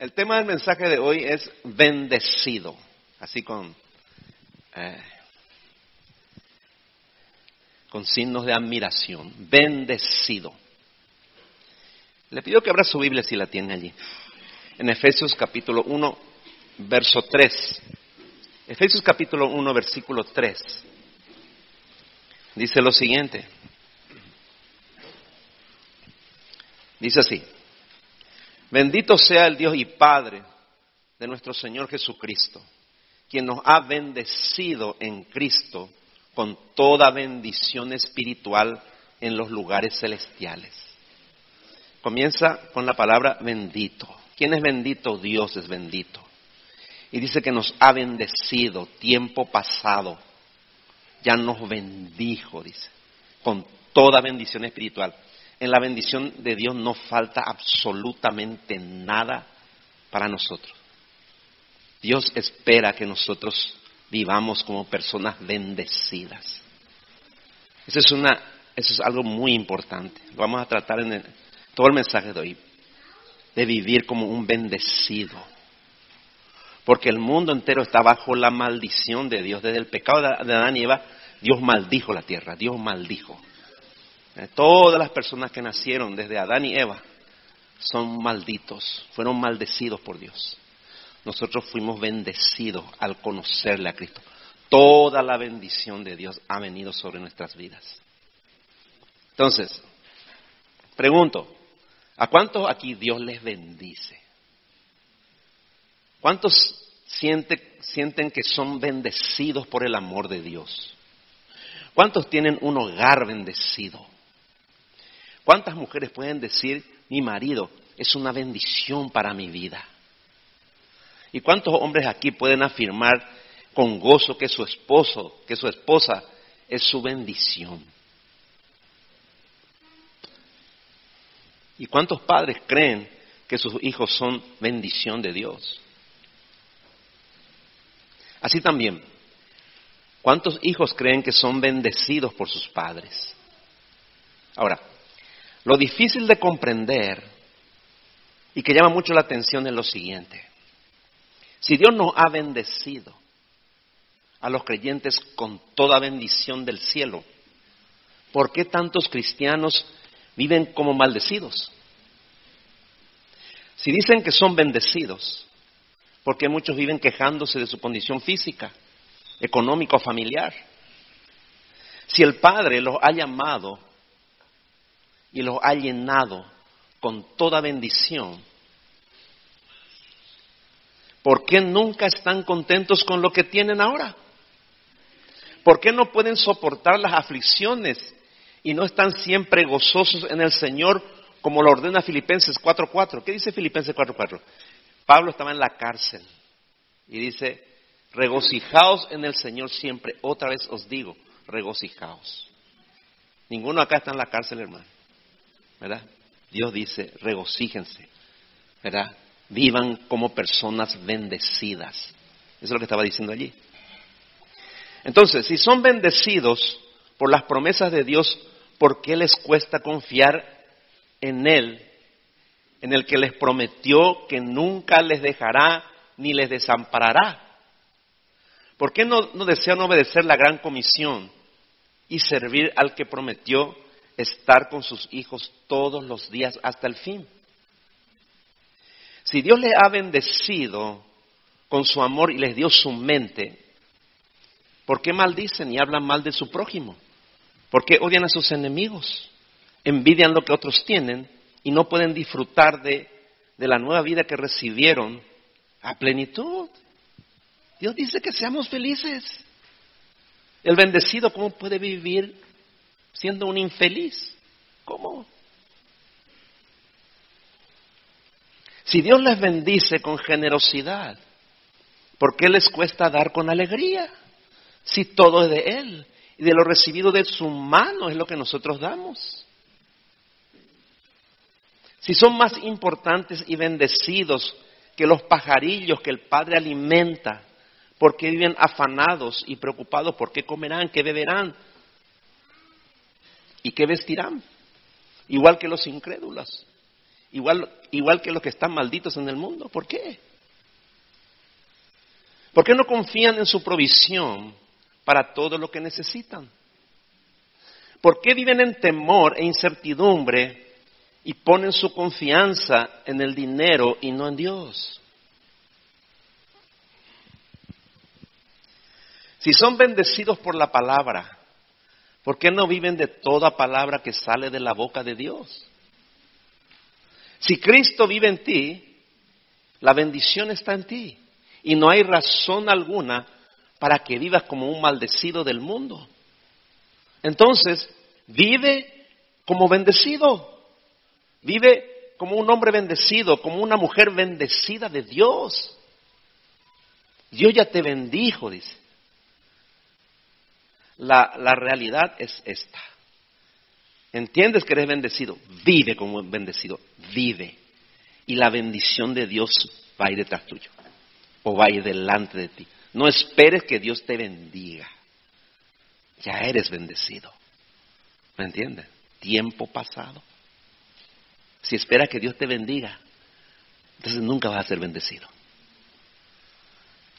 El tema del mensaje de hoy es bendecido, así con, eh, con signos de admiración, bendecido. Le pido que abra su Biblia si la tiene allí. En Efesios capítulo 1, verso 3. Efesios capítulo 1, versículo 3. Dice lo siguiente. Dice así. Bendito sea el Dios y Padre de nuestro Señor Jesucristo, quien nos ha bendecido en Cristo con toda bendición espiritual en los lugares celestiales. Comienza con la palabra bendito. ¿Quién es bendito? Dios es bendito. Y dice que nos ha bendecido tiempo pasado. Ya nos bendijo, dice, con toda bendición espiritual en la bendición de Dios no falta absolutamente nada para nosotros. Dios espera que nosotros vivamos como personas bendecidas. Eso es, una, eso es algo muy importante. Lo vamos a tratar en todo el mensaje de hoy. De vivir como un bendecido. Porque el mundo entero está bajo la maldición de Dios. Desde el pecado de Adán y Eva, Dios maldijo la tierra. Dios maldijo. Eh, todas las personas que nacieron desde Adán y Eva son malditos, fueron maldecidos por Dios. Nosotros fuimos bendecidos al conocerle a Cristo. Toda la bendición de Dios ha venido sobre nuestras vidas. Entonces, pregunto, ¿a cuántos aquí Dios les bendice? ¿Cuántos sienten que son bendecidos por el amor de Dios? ¿Cuántos tienen un hogar bendecido? ¿Cuántas mujeres pueden decir, mi marido es una bendición para mi vida? ¿Y cuántos hombres aquí pueden afirmar con gozo que su esposo, que su esposa es su bendición? ¿Y cuántos padres creen que sus hijos son bendición de Dios? Así también, ¿cuántos hijos creen que son bendecidos por sus padres? Ahora, lo difícil de comprender y que llama mucho la atención es lo siguiente. Si Dios nos ha bendecido a los creyentes con toda bendición del cielo, ¿por qué tantos cristianos viven como maldecidos? Si dicen que son bendecidos, ¿por qué muchos viven quejándose de su condición física, económica o familiar? Si el Padre los ha llamado y los ha llenado con toda bendición, ¿por qué nunca están contentos con lo que tienen ahora? ¿Por qué no pueden soportar las aflicciones y no están siempre gozosos en el Señor como lo ordena Filipenses 4.4? ¿Qué dice Filipenses 4.4? Pablo estaba en la cárcel y dice, regocijaos en el Señor siempre. Otra vez os digo, regocijaos. Ninguno acá está en la cárcel, hermano. ¿Verdad? Dios dice, regocíjense, ¿verdad? Vivan como personas bendecidas. Eso es lo que estaba diciendo allí. Entonces, si son bendecidos por las promesas de Dios, ¿por qué les cuesta confiar en Él, en el que les prometió que nunca les dejará ni les desamparará? ¿Por qué no, no desean obedecer la gran comisión y servir al que prometió estar con sus hijos todos los días hasta el fin. Si Dios les ha bendecido con su amor y les dio su mente, ¿por qué maldicen y hablan mal de su prójimo? ¿Por qué odian a sus enemigos? Envidian lo que otros tienen y no pueden disfrutar de, de la nueva vida que recibieron a plenitud. Dios dice que seamos felices. El bendecido, ¿cómo puede vivir siendo un infeliz. ¿Cómo? Si Dios les bendice con generosidad, ¿por qué les cuesta dar con alegría? Si todo es de Él y de lo recibido de su mano es lo que nosotros damos. Si son más importantes y bendecidos que los pajarillos que el Padre alimenta, porque viven afanados y preocupados por qué comerán, qué beberán, ¿Y qué vestirán? Igual que los incrédulos. igual, igual que los que están malditos en el mundo. ¿Por qué? ¿Por qué no confían en su provisión para todo lo que necesitan? ¿Por qué viven en temor e incertidumbre y ponen su confianza en el dinero y no en Dios? Si son bendecidos por la palabra, ¿por qué no viven de toda palabra que sale de la boca de Dios? Si Cristo vive en ti, la bendición está en ti y no hay razón alguna para que vivas como un maldecido del mundo. Entonces, vive como bendecido. Vive como un hombre bendecido, como una mujer bendecida de Dios. Dios ya te bendijo, dice. La, realidad es esta. ¿Entiendes que eres bendecido? Vive como bendecido, vive. Y la bendición de Dios va a detrás tuyo o va a ir delante de ti. No esperes que Dios te bendiga. Ya eres bendecido. ¿Me entiendes? Tiempo pasado. Si esperas que Dios te bendiga, entonces nunca vas a ser bendecido.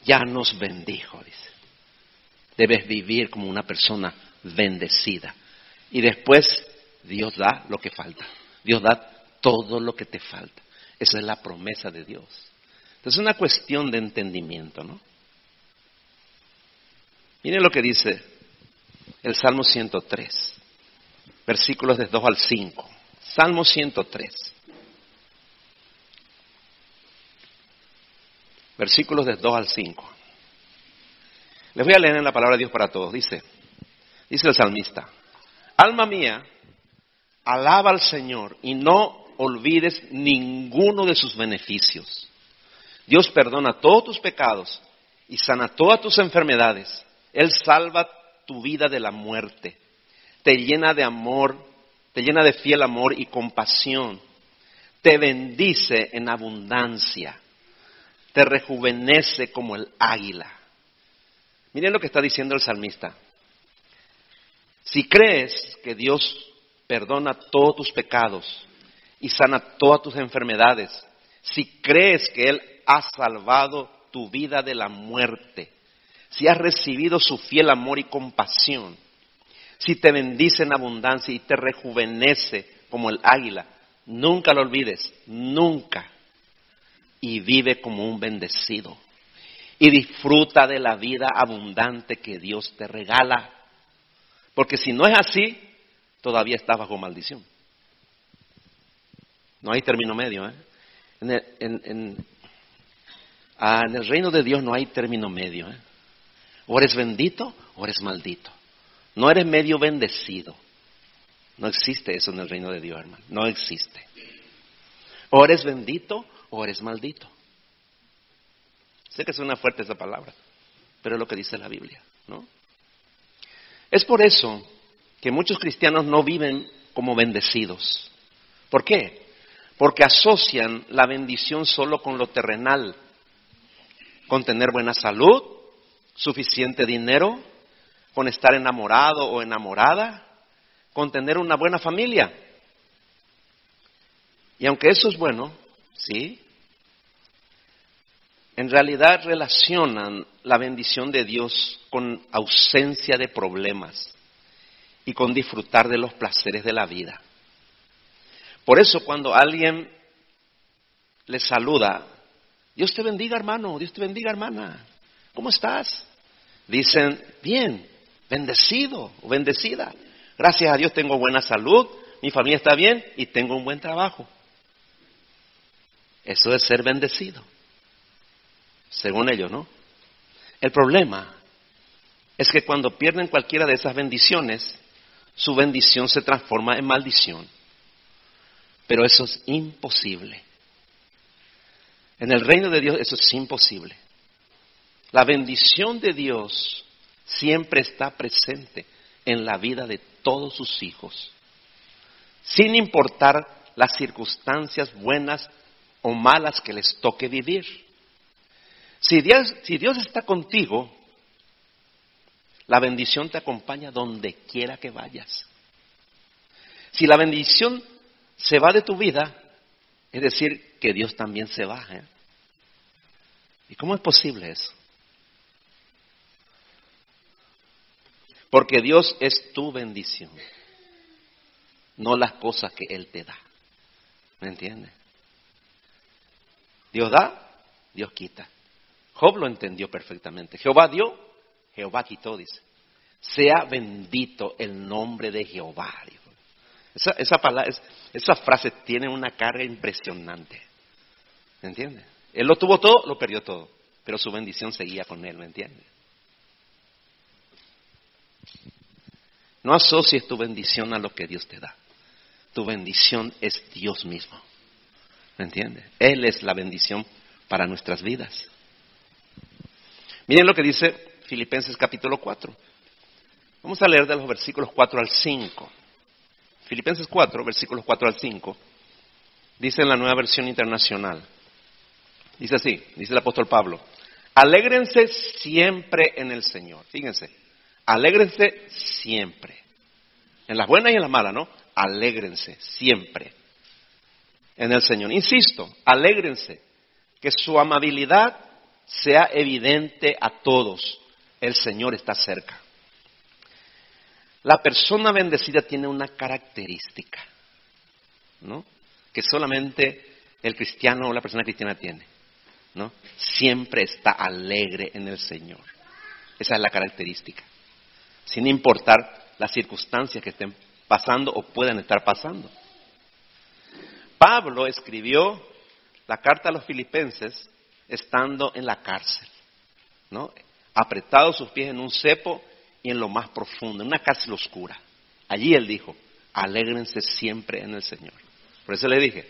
Ya nos bendijo, dice. Debes vivir como una persona bendecida. Y después Dios da lo que falta. Dios da todo lo que te falta. Esa es la promesa de Dios. Entonces es una cuestión de entendimiento, ¿no? Miren lo que dice el Salmo 103, versículos de 2 al 5. Salmo 103. Versículos de 2 al 5. Les voy a leer en la palabra de Dios para todos. Dice, dice el salmista, alma mía, alaba al Señor y no olvides ninguno de sus beneficios. Dios perdona todos tus pecados y sana todas tus enfermedades. Él salva tu vida de la muerte. Te llena de amor, te llena de fiel amor y compasión. Te bendice en abundancia. Te rejuvenece como el águila. Miren lo que está diciendo el salmista. Si crees que Dios perdona todos tus pecados y sana todas tus enfermedades, si crees que Él ha salvado tu vida de la muerte, si has recibido su fiel amor y compasión, si te bendice en abundancia y te rejuvenece como el águila, nunca lo olvides, nunca. Y vive como un bendecido. Y disfruta de la vida abundante que Dios te regala. Porque si no es así, todavía estás bajo maldición. No hay término medio. ¿eh? En, ah, en, el, reino de Dios no hay término medio. ¿eh? O eres bendito o eres maldito. No eres medio bendecido. No existe eso en el reino de Dios, hermano. No existe. O eres bendito o eres maldito. Sé que suena fuerte esa palabra, pero es lo que dice la Biblia, ¿no? Es por eso que muchos cristianos no viven como bendecidos. ¿Por qué? Porque asocian la bendición solo con lo terrenal, con tener buena salud, suficiente dinero, con estar enamorado o enamorada, con tener una buena familia. Y aunque eso es bueno, sí, en realidad relacionan la bendición de Dios con ausencia de problemas y con disfrutar de los placeres de la vida. Por eso cuando alguien le saluda, Dios te bendiga hermano, Dios te bendiga hermana, ¿cómo estás? Dicen, bien, bendecido o bendecida. Gracias a Dios tengo buena salud, mi familia está bien y tengo un buen trabajo. Eso es ser bendecido según ellos, ¿no? El problema es que cuando pierden cualquiera de esas bendiciones, su bendición se transforma en maldición. Pero eso es imposible. En el reino de Dios eso es imposible. La bendición de Dios siempre está presente en la vida de todos sus hijos, sin importar las circunstancias buenas o malas que les toque vivir. Si Dios, está contigo, la bendición te acompaña donde quiera que vayas. Si la bendición se va de tu vida, Es decir, que Dios también se baje. ¿Y cómo es posible eso? Porque Dios es tu bendición, no las cosas que Él te da. ¿Me entiendes? Dios da, Dios quita. Job lo entendió perfectamente. Jehová dio, Jehová quitó, dice. Sea bendito el nombre de Jehová. Esa, esa, palabra, esa frase tiene una carga impresionante. ¿Me entiendes? Él lo tuvo todo, lo perdió todo. Pero su bendición seguía con él, ¿me entiendes? No asocies tu bendición a lo que Dios te da. Tu bendición es Dios mismo. ¿Me entiendes? Él es la bendición para nuestras vidas. Miren lo que dice Filipenses capítulo 4. Vamos a leer de los versículos 4 al 5. Filipenses 4, versículos 4 al 5. Dice en la nueva versión internacional. Dice así, dice el apóstol Pablo. Alégrense siempre en el Señor. Fíjense, alégrense siempre. En las buenas y en las malas, ¿no? Alégrense siempre en el Señor. Insisto, alégrense. Que su amabilidad sea evidente a todos. El Señor está cerca. La persona bendecida tiene una característica, ¿no? Que solamente el cristiano o la persona cristiana tiene, ¿no? Siempre está alegre en el Señor. Esa es la característica. Sin importar las circunstancias que estén pasando o puedan estar pasando. Pablo escribió la carta a los filipenses estando en la cárcel, ¿no? Apretado sus pies en un cepo y en lo más profundo, en una cárcel oscura. Allí él dijo, alégrense siempre en el Señor. Por eso le dije,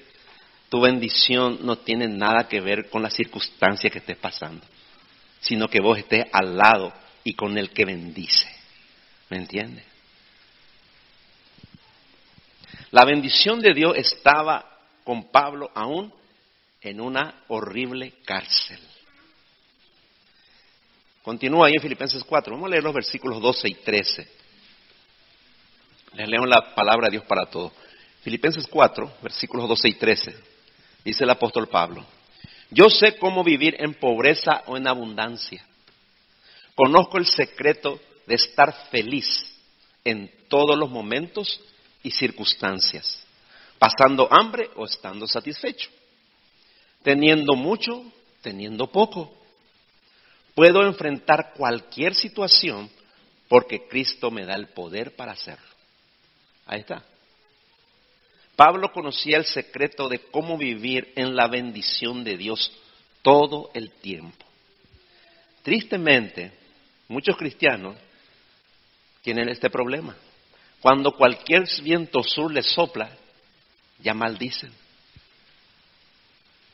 tu bendición no tiene nada que ver con la circunstancia que estés pasando, sino que vos estés al lado y con el que bendice. ¿Me entiendes? La bendición de Dios estaba con Pablo aún en una horrible cárcel. Continúa ahí en Filipenses 4. Vamos a leer los versículos 12 y 13. Les leo la palabra de Dios para todos. Filipenses 4, versículos 12 y 13. Dice el apóstol Pablo. Yo sé cómo vivir en pobreza o en abundancia. Conozco el secreto de estar feliz en todos los momentos y circunstancias, pasando hambre o estando satisfecho, teniendo mucho, teniendo poco Puedo enfrentar cualquier situación porque Cristo me da el poder para hacerlo. Ahí está. Pablo conocía el secreto de cómo vivir en la bendición de Dios todo el tiempo. Tristemente, muchos cristianos tienen este problema. Cuando cualquier viento sur les sopla, ya maldicen.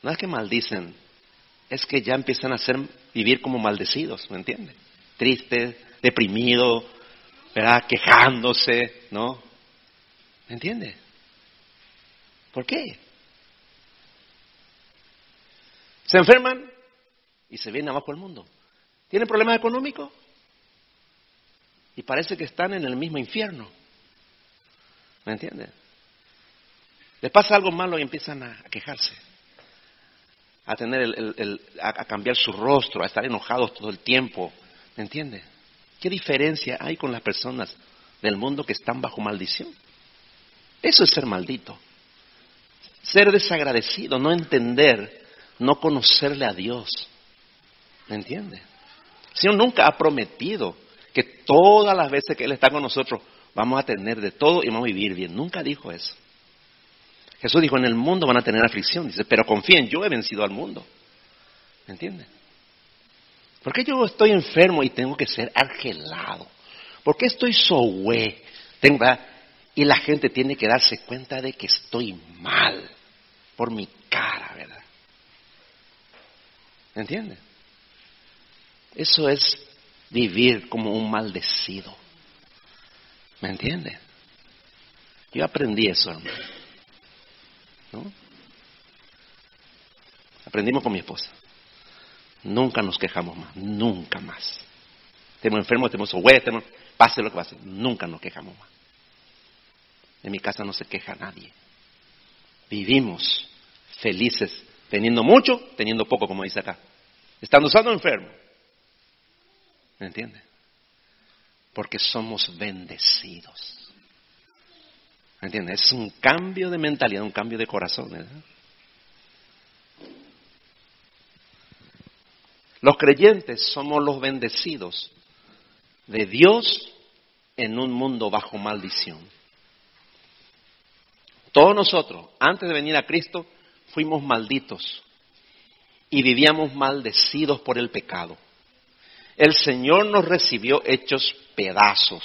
No es que maldicen es que ya empiezan a ser, vivir como maldecidos, ¿me entiende? Tristes, deprimidos, ¿verdad? Quejándose, ¿no? ¿Me entiende? ¿Por qué? Se enferman y se vienen abajo el mundo. ¿Tienen problemas económicos? Y parece que están en el mismo infierno. ¿Me entiende? Les pasa algo malo y empiezan a quejarse a tener el, a, cambiar su rostro, a estar enojados todo el tiempo. ¿Me entiende? ¿Qué diferencia hay con las personas del mundo que están bajo maldición? Eso es ser maldito. Ser desagradecido, no entender, no conocerle a Dios. ¿Me entiende? El Señor nunca ha prometido que todas las veces que Él está con nosotros vamos a tener de todo y vamos a vivir bien. Nunca dijo eso. Jesús dijo, en el mundo van a tener aflicción. Dice, pero confíen, yo he vencido al mundo. ¿Me entienden? ¿Por qué yo estoy enfermo y tengo que ser argelado? ¿Por qué estoy sohue? Y la gente tiene que darse cuenta de que estoy mal por mi cara, ¿verdad? ¿Me entienden? Eso es vivir como un maldecido. ¿Me entienden? Yo aprendí eso, hermano. ¿No? Aprendimos con mi esposa. Nunca nos quejamos más, nunca más. Estemos enfermos, estemos tenemos, pase lo que pase, nunca nos quejamos más. En mi casa no se queja nadie. Vivimos felices, teniendo mucho, teniendo poco, como dice acá. Estando sano enfermo. ¿Me entiende? Porque somos bendecidos. ¿Me entiende? Es un cambio de mentalidad, un cambio de corazón. Los creyentes somos los bendecidos de Dios en un mundo bajo maldición. Todos nosotros, antes de venir a Cristo, fuimos malditos y vivíamos maldecidos por el pecado. El Señor nos recibió hechos pedazos,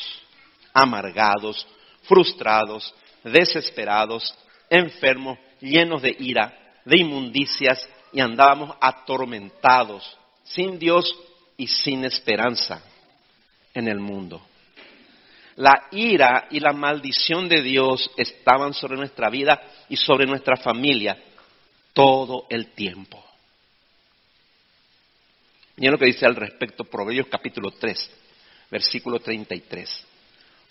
amargados, frustrados, desesperados, enfermos, llenos de ira, de inmundicias y andábamos atormentados, sin Dios y sin esperanza en el mundo. La ira y la maldición de Dios estaban sobre nuestra vida y sobre nuestra familia todo el tiempo. Miren lo que dice al respecto Proverbios capítulo 3, versículo 33.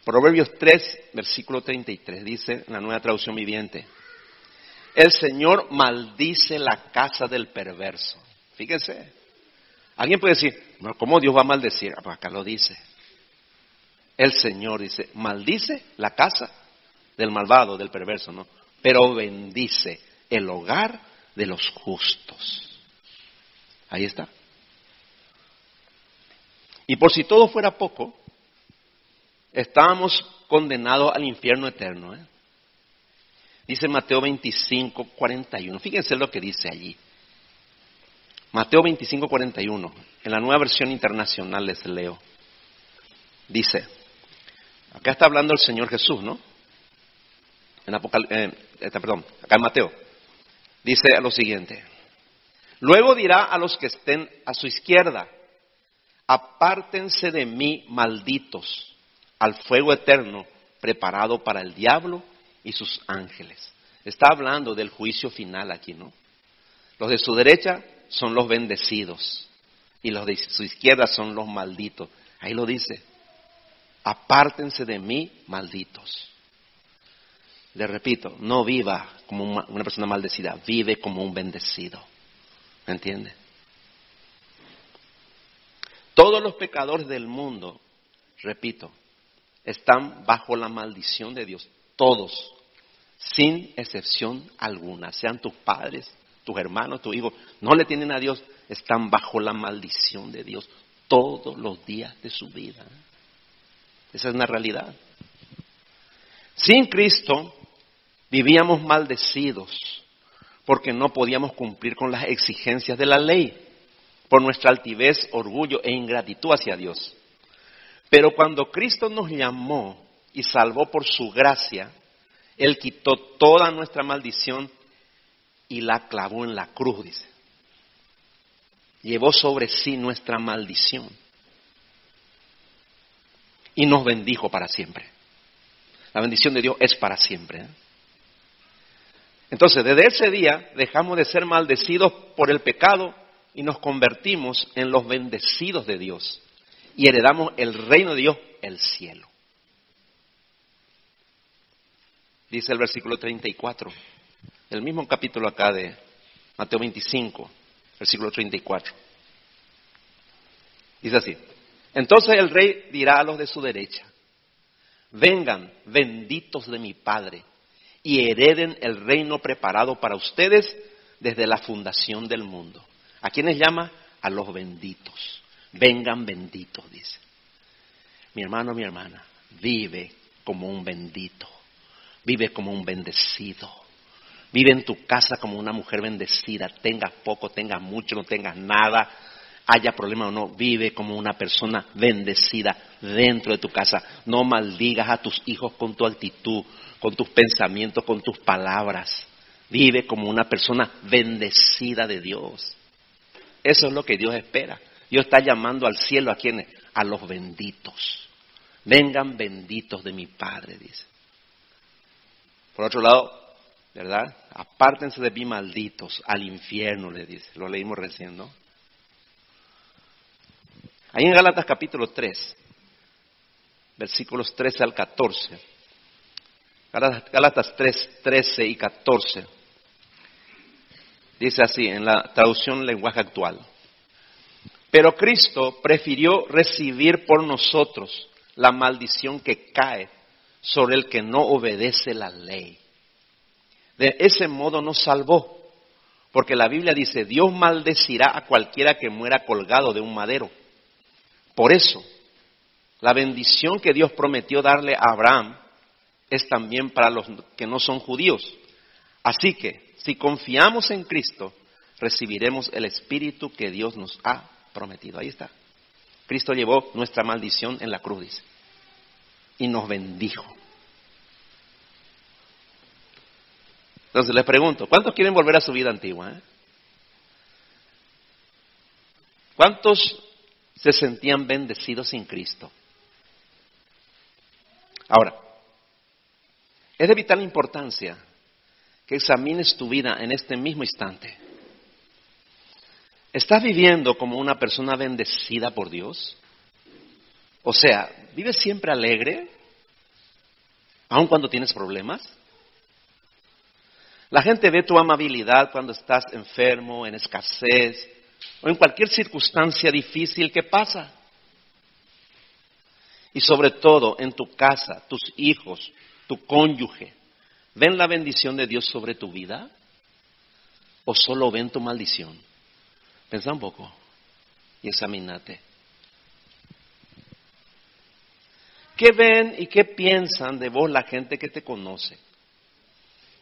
Proverbios 3, versículo 33, dice en la nueva traducción viviente. El Señor maldice la casa del perverso. Fíjense. Alguien puede decir, ¿cómo Dios va a maldecir? Ah, pues acá lo dice. El Señor dice, maldice la casa del malvado, del perverso, ¿no? Pero bendice el hogar de los justos. Ahí está. Y por si todo fuera poco, estábamos condenados al infierno eterno. ¿eh? Dice Mateo 25, 41. Fíjense lo que dice allí. Mateo 25, 41. En la nueva versión internacional les leo. Dice, acá está hablando el Señor Jesús, ¿no? En Apocal eh, este, perdón, acá en Mateo. Dice lo siguiente. Luego dirá a los que estén a su izquierda, apártense de mí, malditos, al fuego eterno preparado para el diablo y sus ángeles. Está hablando del juicio final aquí, ¿no? Los de su derecha son los bendecidos y los de su izquierda son los malditos. Ahí lo dice. Apártense de mí, malditos. Le repito, no viva como una persona maldecida, vive como un bendecido. ¿Me entiende? Todos los pecadores del mundo, repito, están bajo la maldición de Dios. Todos, sin excepción alguna. Sean tus padres, tus hermanos, tus hijos, no le tienen a Dios, están bajo la maldición de Dios todos los días de su vida. Esa es una realidad. Sin Cristo vivíamos maldecidos porque no podíamos cumplir con las exigencias de la ley por nuestra altivez, orgullo e ingratitud hacia Dios. Pero cuando Cristo nos llamó y salvó por su gracia, Él quitó toda nuestra maldición y la clavó en la cruz, dice. Llevó sobre sí nuestra maldición y nos bendijo para siempre. La bendición de Dios es para siempre. ¿eh? Entonces, desde ese día dejamos de ser maldecidos por el pecado y nos convertimos en los bendecidos de Dios y heredamos el reino de Dios, el cielo. Dice el versículo 34, el mismo capítulo acá de Mateo 25, versículo 34. Dice así, entonces el rey dirá a los de su derecha, vengan benditos de mi Padre y hereden el reino preparado para ustedes desde la fundación del mundo. ¿A quiénes llama? A los benditos. Vengan benditos, dice. Mi hermano, mi hermana, vive como un bendito. Vive como un bendecido. Vive en tu casa como una mujer bendecida. Tengas poco, tengas mucho, no tengas nada. Haya problema o no, vive como una persona bendecida dentro de tu casa. No maldigas a tus hijos con tu actitud, con tus pensamientos, con tus palabras. Vive como una persona bendecida de Dios. Eso es lo que Dios espera. Dios está llamando al cielo a quienes? A los benditos. Vengan benditos de mi Padre, dice. Por otro lado, ¿verdad? Apártense de mí malditos, al infierno, le dice. Lo leímos recién, ¿no? Ahí en Gálatas capítulo 3, versículos 13 al 14. Gálatas 3, 13 y 14. Dice así en la traducción lenguaje actual. Pero Cristo prefirió recibir por nosotros la maldición que cae sobre el que no obedece la ley. De ese modo nos salvó, porque la Biblia dice, Dios maldecirá a cualquiera que muera colgado de un madero. Por eso, la bendición que Dios prometió darle a Abraham es también para los que no son judíos. Así que, si confiamos en Cristo, recibiremos el Espíritu que Dios nos ha prometido. Ahí está. Cristo llevó nuestra maldición en la cruz, y nos bendijo. Entonces les pregunto, ¿cuántos quieren volver a su vida antigua? Eh? ¿Cuántos se sentían bendecidos sin Cristo? Ahora, es de vital importancia que examines tu vida en este mismo instante. ¿Estás viviendo como una persona bendecida por Dios? O sea, ¿vives siempre alegre? ¿Aun cuando tienes problemas? La gente ve tu amabilidad cuando estás enfermo, en escasez o en cualquier circunstancia difícil que pasa. Y sobre todo en tu casa, tus hijos, tu cónyuge. ¿Ven la bendición de Dios sobre tu vida? ¿O solo ven tu maldición? Pensa un poco y examínate. ¿Qué ven y qué piensan de vos la gente que te conoce?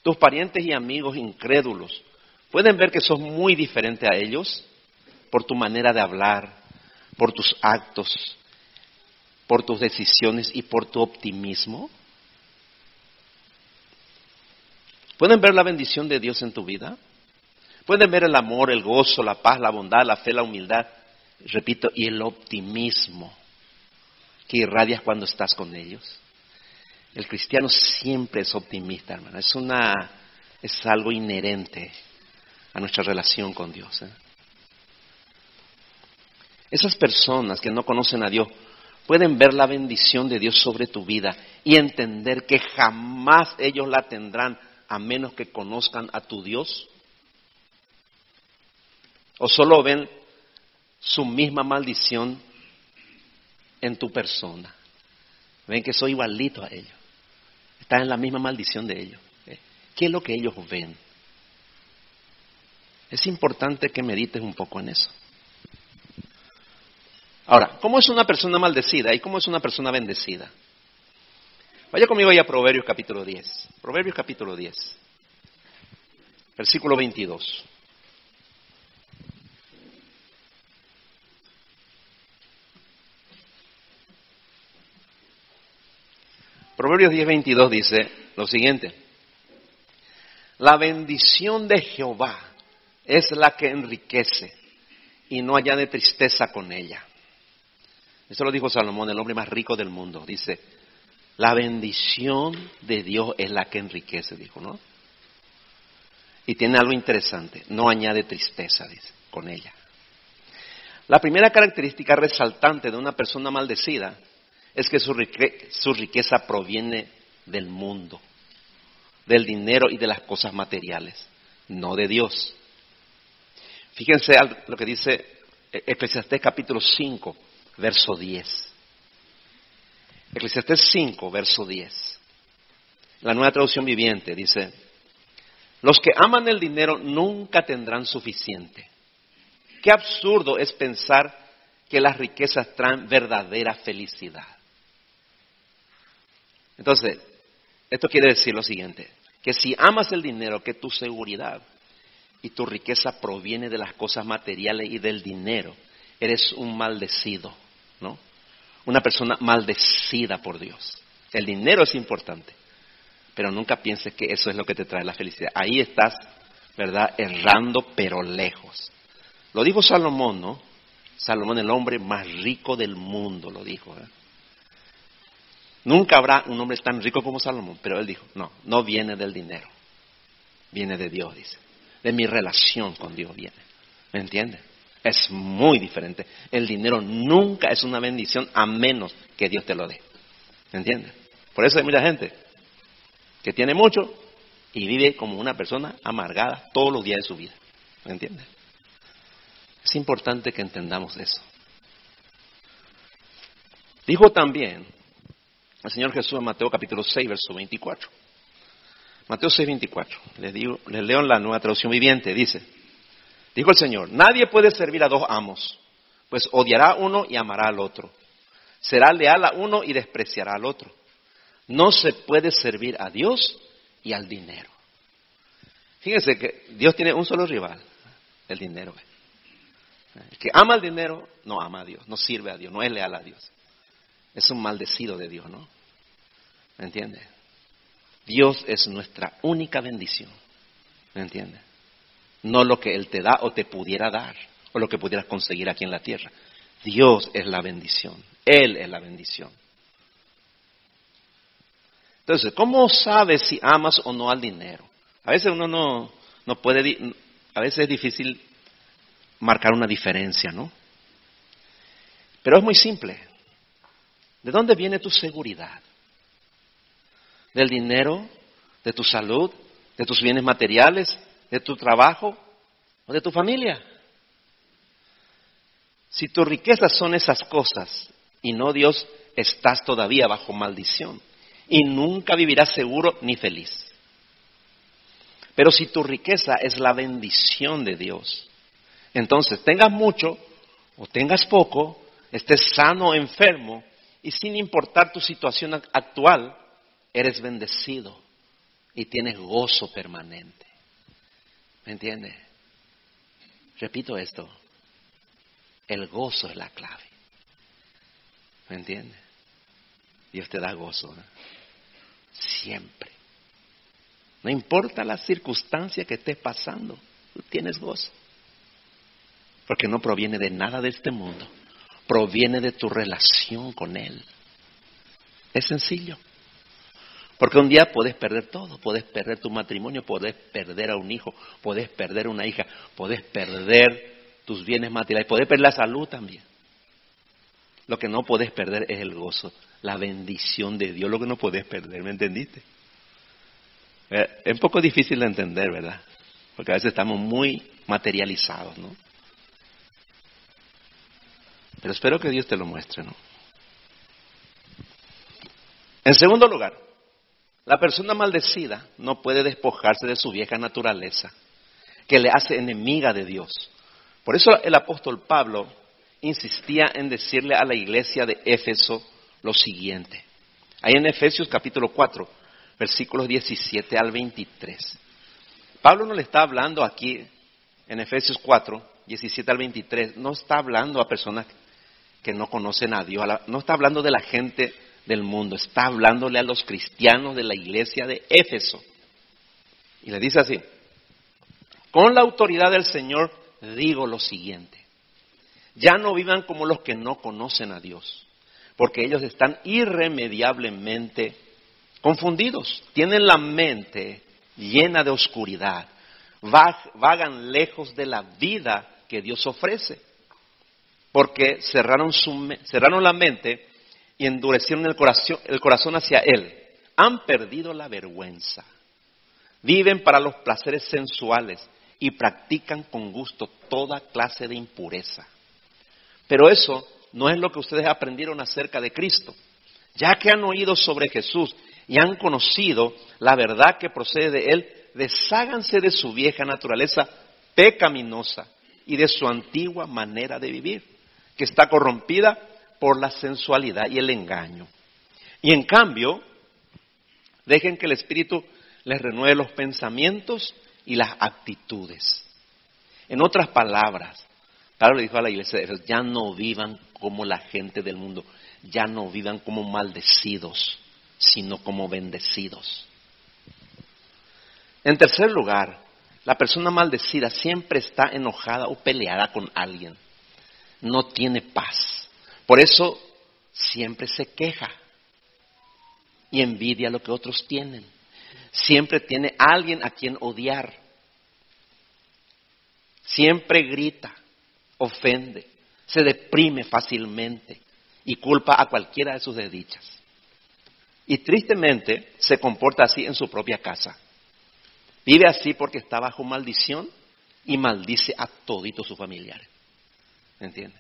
Tus parientes y amigos incrédulos pueden ver que sos muy diferente a ellos por tu manera de hablar, por tus actos, por tus decisiones y por tu optimismo. ¿Pueden ver la bendición de Dios en tu vida? Pueden ver el amor, el gozo, la paz, la bondad, la fe, la humildad, repito, y el optimismo que irradias cuando estás con ellos. El cristiano siempre es optimista, hermano. Es una, es algo inherente a nuestra relación con Dios. ¿eh? Esas personas que no conocen a Dios pueden ver la bendición de Dios sobre tu vida y entender que jamás ellos la tendrán a menos que conozcan a tu Dios ¿O solo ven su misma maldición en tu persona? Ven que soy igualito a ellos. Están en la misma maldición de ellos. ¿eh? ¿Qué es lo que ellos ven? Es importante que medites un poco en eso. Ahora, ¿cómo es una persona maldecida y cómo es una persona bendecida? Vaya conmigo ahí a Proverbios capítulo 10. Proverbios capítulo 10. Versículo 22. Proverbios 10:22 dice lo siguiente, la bendición de Jehová es la que enriquece y no de tristeza con ella. Eso lo dijo Salomón, el hombre más rico del mundo. Dice, la bendición de Dios es la que enriquece, dijo, ¿no? Y tiene algo interesante, no añade tristeza, dice, con ella. La primera característica resaltante de una persona maldecida es que su, riqueza proviene del mundo, del dinero y de las cosas materiales, no de Dios. Fíjense lo que dice Eclesiastés capítulo 5, verso 10. Eclesiastés 5, verso 10. La nueva traducción viviente dice, los que aman el dinero nunca tendrán suficiente. Qué absurdo es pensar que las riquezas traen verdadera felicidad. Entonces, esto quiere decir lo siguiente, que si amas el dinero, que tu seguridad y tu riqueza proviene de las cosas materiales y del dinero, eres un maldecido, ¿no? Una persona maldecida por Dios. El dinero es importante, pero nunca pienses que eso es lo que te trae la felicidad. Ahí estás, ¿verdad? Errando, pero lejos. Lo dijo Salomón, ¿no? Salomón, el hombre más rico del mundo, lo dijo. ¿eh? Nunca habrá un hombre tan rico como Salomón, pero él dijo, no, no viene del dinero, viene de Dios, dice. De mi relación con Dios viene. ¿Me entiende? Es muy diferente. El dinero nunca es una bendición a menos que Dios te lo dé. ¿Me entiende? Por eso hay mucha gente que tiene mucho y vive como una persona amargada todos los días de su vida. ¿Me entiendes? Es importante que entendamos eso. Dijo también el Señor Jesús en Mateo capítulo 6, verso 24. Mateo 6, 24. Les, digo, les leo en la nueva traducción viviente. Dice, dijo el Señor, nadie puede servir a dos amos, pues odiará a uno y amará al otro. Será leal a uno y despreciará al otro. No se puede servir a Dios y al dinero. Fíjense que Dios tiene un solo rival, el dinero. El que ama el dinero no ama a Dios, no sirve a Dios, no es leal a Dios. Es un maldecido de Dios, ¿no? ¿Me entiende? Dios es nuestra única bendición. ¿Me entiende? No lo que Él te da o te pudiera dar o lo que pudieras conseguir aquí en la tierra. Dios es la bendición. Él es la bendición. Entonces, ¿cómo sabes si amas o no al dinero? A veces uno no, no puede, a veces es difícil marcar una diferencia, ¿no? Pero es muy simple. ¿De dónde viene tu seguridad? ¿Del dinero? ¿De tu salud? ¿De tus bienes materiales? ¿De tu trabajo? ¿O de tu familia? Si tus riquezas son esas cosas y no Dios, estás todavía bajo maldición y nunca vivirás seguro ni feliz. Pero si tu riqueza es la bendición de Dios, entonces tengas mucho o tengas poco, estés sano o enfermo, y sin importar tu situación actual, eres bendecido y tienes gozo permanente. ¿Me entiendes? Repito esto, el gozo es la clave. ¿Me entiendes? Dios te da gozo. ¿eh? Siempre. No importa la circunstancia que estés pasando, tú tienes gozo. Porque no proviene de nada de este mundo, proviene de tu relación con Él. Es sencillo. Porque un día puedes perder todo, puedes perder tu matrimonio, puedes perder a un hijo, puedes perder una hija, puedes perder tus bienes materiales, puedes perder la salud también. Lo que no puedes perder es el gozo, la bendición de Dios, lo que no puedes perder, ¿me entendiste? Eh, es un poco difícil de entender, ¿verdad? Porque a veces estamos muy materializados, ¿no? Pero espero que Dios te lo muestre, ¿no? En segundo lugar, la persona maldecida no puede despojarse de su vieja naturaleza, que le hace enemiga de Dios. Por eso el apóstol Pablo insistía en decirle a la iglesia de Éfeso lo siguiente. Ahí en Efesios capítulo 4, versículos 17 al 23. Pablo no le está hablando aquí en Efesios 4, 17 al 23, no está hablando a personas que no conocen a Dios, no está hablando de la gente del mundo, está hablándole a los cristianos de la iglesia de Éfeso. Y le dice así, con la autoridad del Señor digo lo siguiente, ya no vivan como los que no conocen a Dios, porque ellos están irremediablemente confundidos, tienen la mente llena de oscuridad, vagan lejos de la vida que Dios ofrece, porque cerraron, su, cerraron la mente y endurecieron el corazón, el corazón hacia Él. Han perdido la vergüenza, viven para los placeres sensuales y practican con gusto toda clase de impureza. Pero eso no es lo que ustedes aprendieron acerca de Cristo. Ya que han oído sobre Jesús y han conocido la verdad que procede de Él, desháganse de su vieja naturaleza pecaminosa y de su antigua manera de vivir, que está corrompida por la sensualidad y el engaño. Y en cambio, dejen que el Espíritu les renueve los pensamientos y las actitudes. En otras palabras, Pablo le dijo a la iglesia ya no vivan como la gente del mundo, ya no vivan como maldecidos, sino como bendecidos. En tercer lugar, la persona maldecida siempre está enojada o peleada con alguien. No tiene paz. Por eso siempre se queja y envidia lo que otros tienen. Siempre tiene alguien a quien odiar. Siempre grita ofende, se deprime fácilmente y culpa a cualquiera de sus desdichas. Y tristemente se comporta así en su propia casa. Vive así porque está bajo maldición y maldice a toditos sus familiares. ¿Me entiende?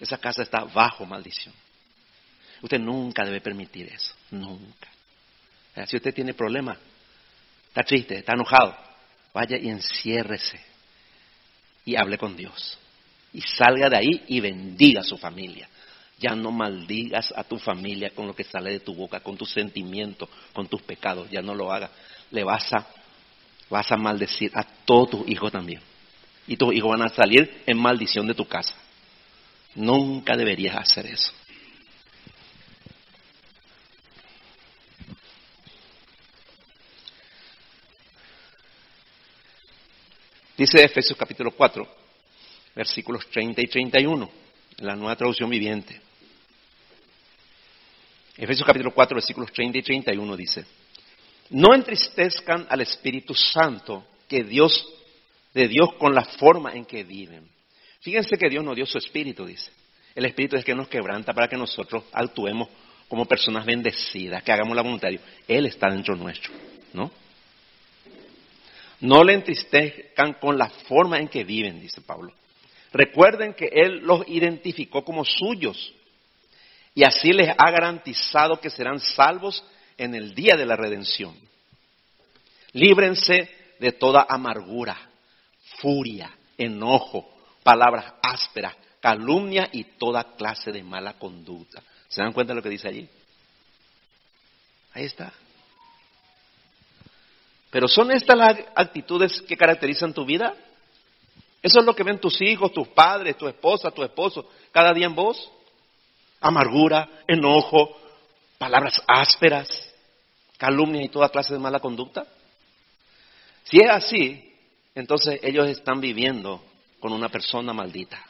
Esa casa está bajo maldición. Usted nunca debe permitir eso, nunca. Si usted tiene problemas, está triste, está enojado, vaya y enciérrese y hable con Dios. Y salga de ahí y bendiga a su familia. Ya no maldigas a tu familia con lo que sale de tu boca, con tus sentimientos, con tus pecados. Ya no lo hagas. Le vas a, vas a maldecir a todos tus hijos también. Y tus hijos van a salir en maldición de tu casa. Nunca deberías hacer eso. Dice Efesios capítulo 4, versículos 30 y 31, en la nueva traducción viviente. Efesios capítulo 4, versículos 30 y 31 dice, no entristezcan al Espíritu Santo que Dios, de Dios con la forma en que viven. Fíjense que Dios nos dio su Espíritu, dice. El Espíritu es que nos quebranta para que nosotros actuemos como personas bendecidas, que hagamos la voluntad de Dios. Él está dentro nuestro, ¿no? No le entristezcan con la forma en que viven, dice Pablo. Recuerden que Él los identificó como suyos y así les ha garantizado que serán salvos en el día de la redención. Líbrense de toda amargura, furia, enojo, palabras ásperas, calumnia y toda clase de mala conducta. ¿Se dan cuenta de lo que dice allí? Ahí está. Pero ¿son estas las actitudes que caracterizan tu vida? ¿Eso es lo que ven tus hijos, tus padres, tu esposa, tu esposo cada día en vos? amargura, enojo, palabras ásperas, calumnia y toda clase de mala conducta? Si es así, entonces ellos están viviendo con una persona maldita.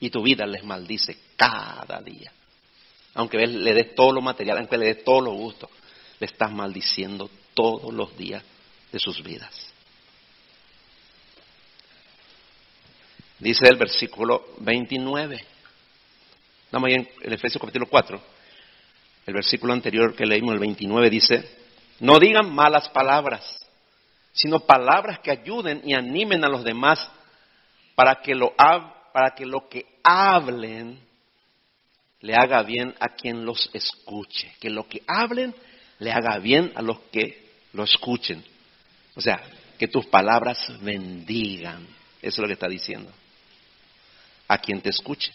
Y tu vida les maldice cada día. Aunque le des todo lo material, aunque le des todo lo gusto, le estás maldiciendo todos los días de sus vidas. Dice el versículo 29. Estamos ahí en el Efesios capítulo 4. El versículo anterior que leímos, el 29, dice, no digan malas palabras, sino palabras que ayuden y animen a los demás para que lo, para que, lo que hablen le haga bien a quien los escuche. Que lo que hablen le haga bien a los que lo escuchen. O sea, que tus palabras bendigan. Eso es lo que está diciendo. A quien te escuche.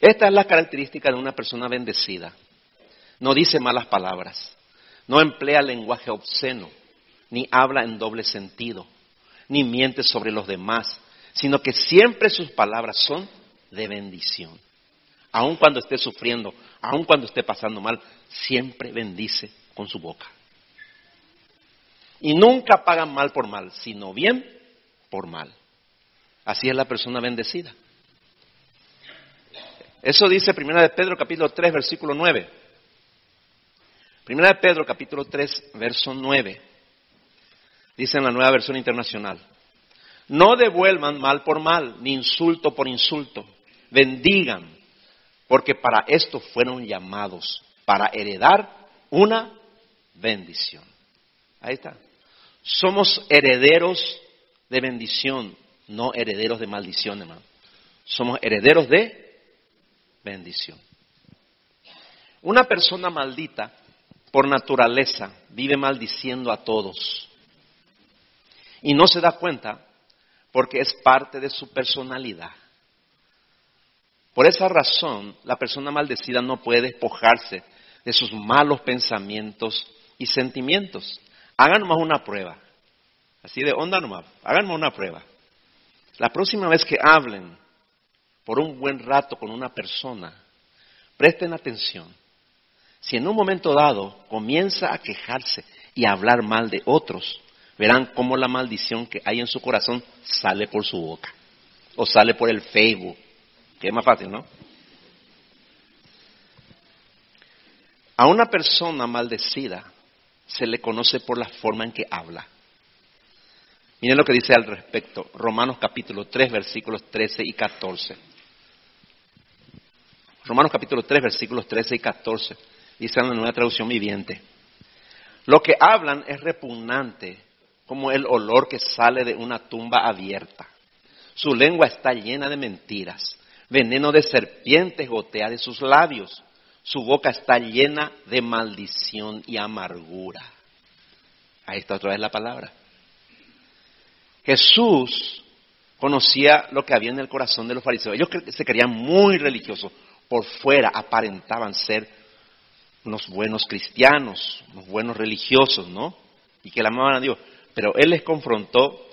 Esta es la característica de una persona bendecida. No dice malas palabras, no emplea lenguaje obsceno, ni habla en doble sentido, ni miente sobre los demás, sino que siempre sus palabras son de bendición. Aun cuando esté sufriendo, aun cuando esté pasando mal, siempre bendice con su boca. Y nunca pagan mal por mal, sino bien por mal. Así es la persona bendecida. Eso dice Primera de Pedro capítulo 3 versículo 9. Primera de Pedro capítulo 3 verso 9. Dice en la nueva versión internacional. No devuelvan mal por mal, ni insulto por insulto. Bendigan, porque para esto fueron llamados, para heredar una bendición. Ahí está. Somos herederos de bendición, no herederos de maldición, hermano. Somos herederos de bendición. Una persona maldita, por naturaleza, vive maldiciendo a todos. Y no se da cuenta porque es parte de su personalidad. Por esa razón, la persona maldecida no puede despojarse de sus malos pensamientos y sentimientos. Hagan nomás una prueba. Así de onda nomás. Háganme una prueba. La próxima vez que hablen por un buen rato con una persona, presten atención. Si en un momento dado comienza a quejarse y a hablar mal de otros, verán cómo la maldición que hay en su corazón sale por su boca o sale por el Facebook, que es más fácil, ¿no? A una persona maldecida se le conoce por la forma en que habla. Miren lo que dice al respecto, Romanos capítulo 3, versículos 13 y 14. Romanos capítulo 3, versículos 13 y 14. Dice en la nueva traducción viviente. Lo que hablan es repugnante como el olor que sale de una tumba abierta. Su lengua está llena de mentiras. Veneno de serpientes gotea de sus labios. Su boca está llena de maldición y amargura. Ahí está otra vez la palabra. Jesús conocía lo que había en el corazón de los fariseos. Ellos se creían muy religiosos. Por fuera aparentaban ser unos buenos cristianos, unos buenos religiosos, ¿no? Y que la amaban a Dios. Pero Él les confrontó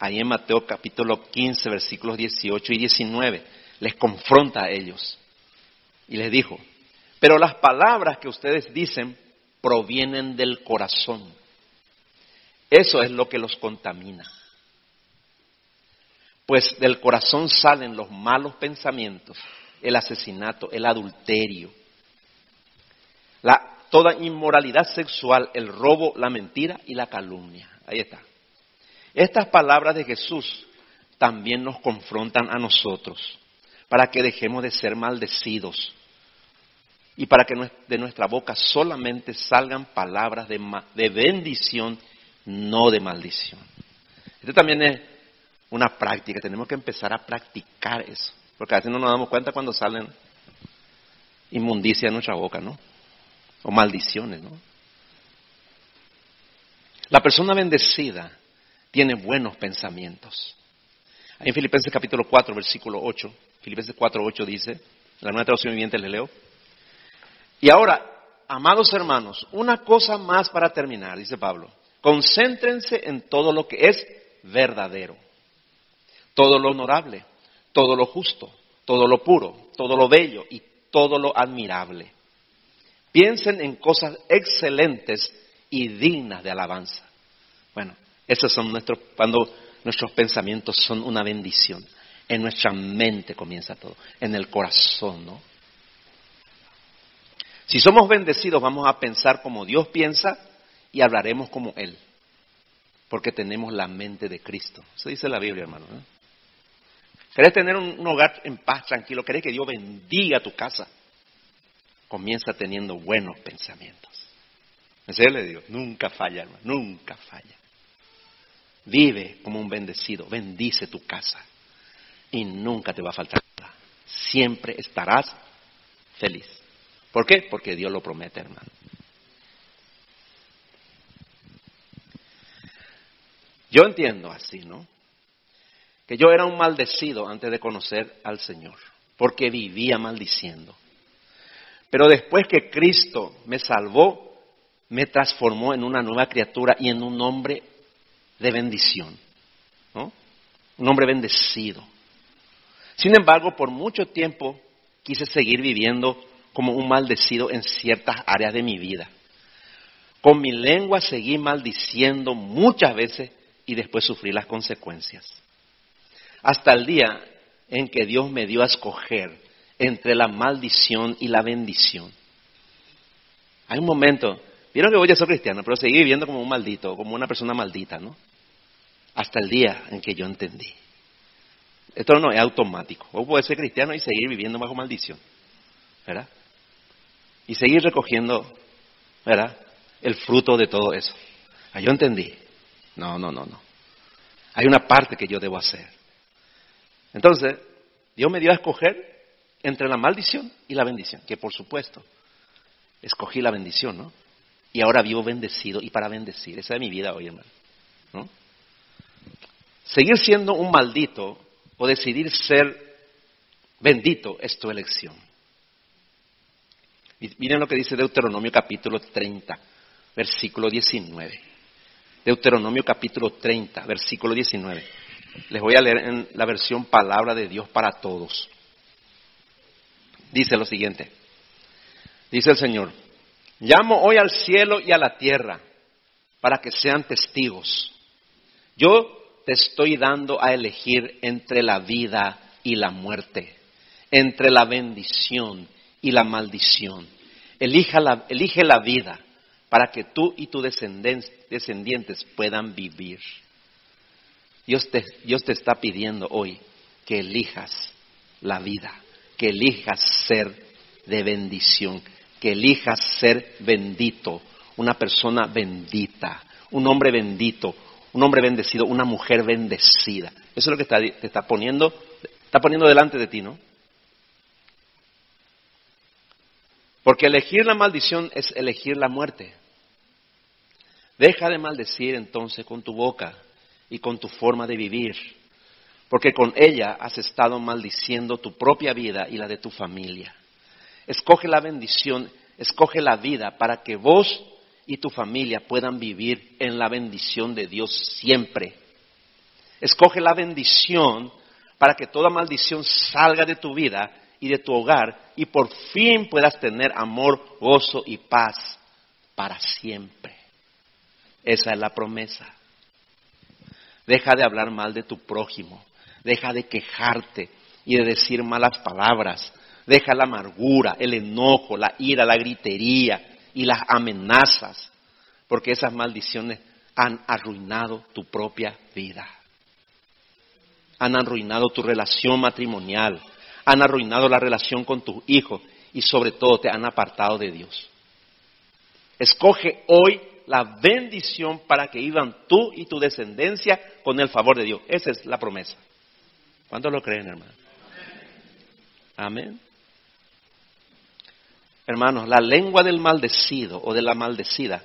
ahí en Mateo capítulo 15, versículos 18 y 19. Les confronta a ellos. Y les dijo, pero las palabras que ustedes dicen provienen del corazón. Eso es lo que los contamina. Pues del corazón salen los malos pensamientos, el asesinato, el adulterio, la, toda inmoralidad sexual, el robo, la mentira y la calumnia. Ahí está. Estas palabras de Jesús también nos confrontan a nosotros para que dejemos de ser maldecidos y para que de nuestra boca solamente salgan palabras de, de bendición, no de maldición. Esto también es una práctica, tenemos que empezar a practicar eso, porque a veces no nos damos cuenta cuando salen inmundicia en nuestra boca, ¿no? O maldiciones, ¿no? La persona bendecida tiene buenos pensamientos. Ahí en Filipenses capítulo 4, versículo 8, Filipenses 4, 8 dice, la nueva traducción viviente le leo, y ahora, amados hermanos, una cosa más para terminar, dice Pablo, concéntrense en todo lo que es verdadero, todo lo honorable, todo lo justo, todo lo puro, todo lo bello y todo lo admirable. Piensen en cosas excelentes y dignas de alabanza. Bueno, esos son nuestros, cuando nuestros pensamientos son una bendición. En nuestra mente comienza todo, en el corazón, ¿no? Si somos bendecidos, vamos a pensar como Dios piensa y hablaremos como Él, porque tenemos la mente de Cristo. Eso dice la Biblia, hermano. ¿eh? ¿Querés tener un, hogar en paz, tranquilo? ¿Querés que Dios bendiga tu casa? Comienza teniendo buenos pensamientos. En le digo, nunca falla, hermano, nunca falla. Vive como un bendecido, bendice tu casa y nunca te va a faltar nada. Siempre estarás feliz. ¿Por qué? Porque Dios lo promete, hermano. Yo entiendo así, ¿no? Que yo era un maldecido antes de conocer al Señor, porque vivía maldiciendo. Pero después que Cristo me salvó, me transformó en una nueva criatura y en un hombre de bendición, ¿no? Un hombre bendecido. Sin embargo, por mucho tiempo quise seguir viviendo como un maldecido en ciertas áreas de mi vida. Con mi lengua seguí maldiciendo muchas veces y después sufrí las consecuencias. Hasta el día en que Dios me dio a escoger entre la maldición y la bendición. Hay un momento, vieron que voy a ser cristiano, pero seguí viviendo como un maldito, como una persona maldita, ¿no? hasta el día en que yo entendí. Esto no es automático. Vos podés ser cristiano y seguir viviendo bajo maldición. ¿Verdad? Y seguir recogiendo, ¿verdad? El fruto de todo eso. Ah, yo entendí. No, no, no, no. Hay una parte que yo debo hacer. Entonces, Dios me dio a escoger entre la maldición y la bendición. Que por supuesto, escogí la bendición, ¿no? Y ahora vivo bendecido y para bendecir. Esa es mi vida hoy, hermano. ¿No? Seguir siendo un maldito o decidir ser bendito es tu elección. Miren lo que dice Deuteronomio capítulo 30, versículo 19. Deuteronomio capítulo 30, versículo 19. Les voy a leer en la versión palabra de Dios para todos. Dice lo siguiente. Dice el Señor, llamo hoy al cielo y a la tierra para que sean testigos. Yo te estoy dando a elegir entre la vida y la muerte, entre la bendición y la maldición. Elige la, elige la vida para que tú y tus descendientes puedan vivir. Dios te, Dios te está pidiendo hoy que elijas la vida, que elijas ser de bendición, que elijas ser bendito, una persona bendita, un hombre bendito, un hombre bendecido, una mujer bendecida. Eso es lo que está, te está poniendo, está poniendo delante de ti, ¿no? Porque elegir la maldición es elegir la muerte. Deja de maldecir entonces con tu boca y con tu forma de vivir, porque con ella has estado maldiciendo tu propia vida y la de tu familia. Escoge la bendición, escoge la vida para que vos y tu familia puedan vivir en la bendición de Dios siempre. Escoge la bendición para que toda maldición salga de tu vida y de tu hogar y por fin puedas tener amor, gozo y paz para siempre. Esa es la promesa. Deja de hablar mal de tu prójimo, deja de quejarte y de decir malas palabras, deja la amargura, el enojo, la ira, la gritería y las amenazas, porque esas maldiciones han arruinado tu propia vida. Han arruinado tu relación matrimonial, han arruinado la relación con tus hijos y sobre todo te han apartado de Dios. Escoge hoy la bendición para que vivan tú y tu descendencia con el favor de Dios. Esa es la promesa. ¿Cuántos lo creen, hermano? Amén. Hermanos, la lengua del maldecido o de la maldecida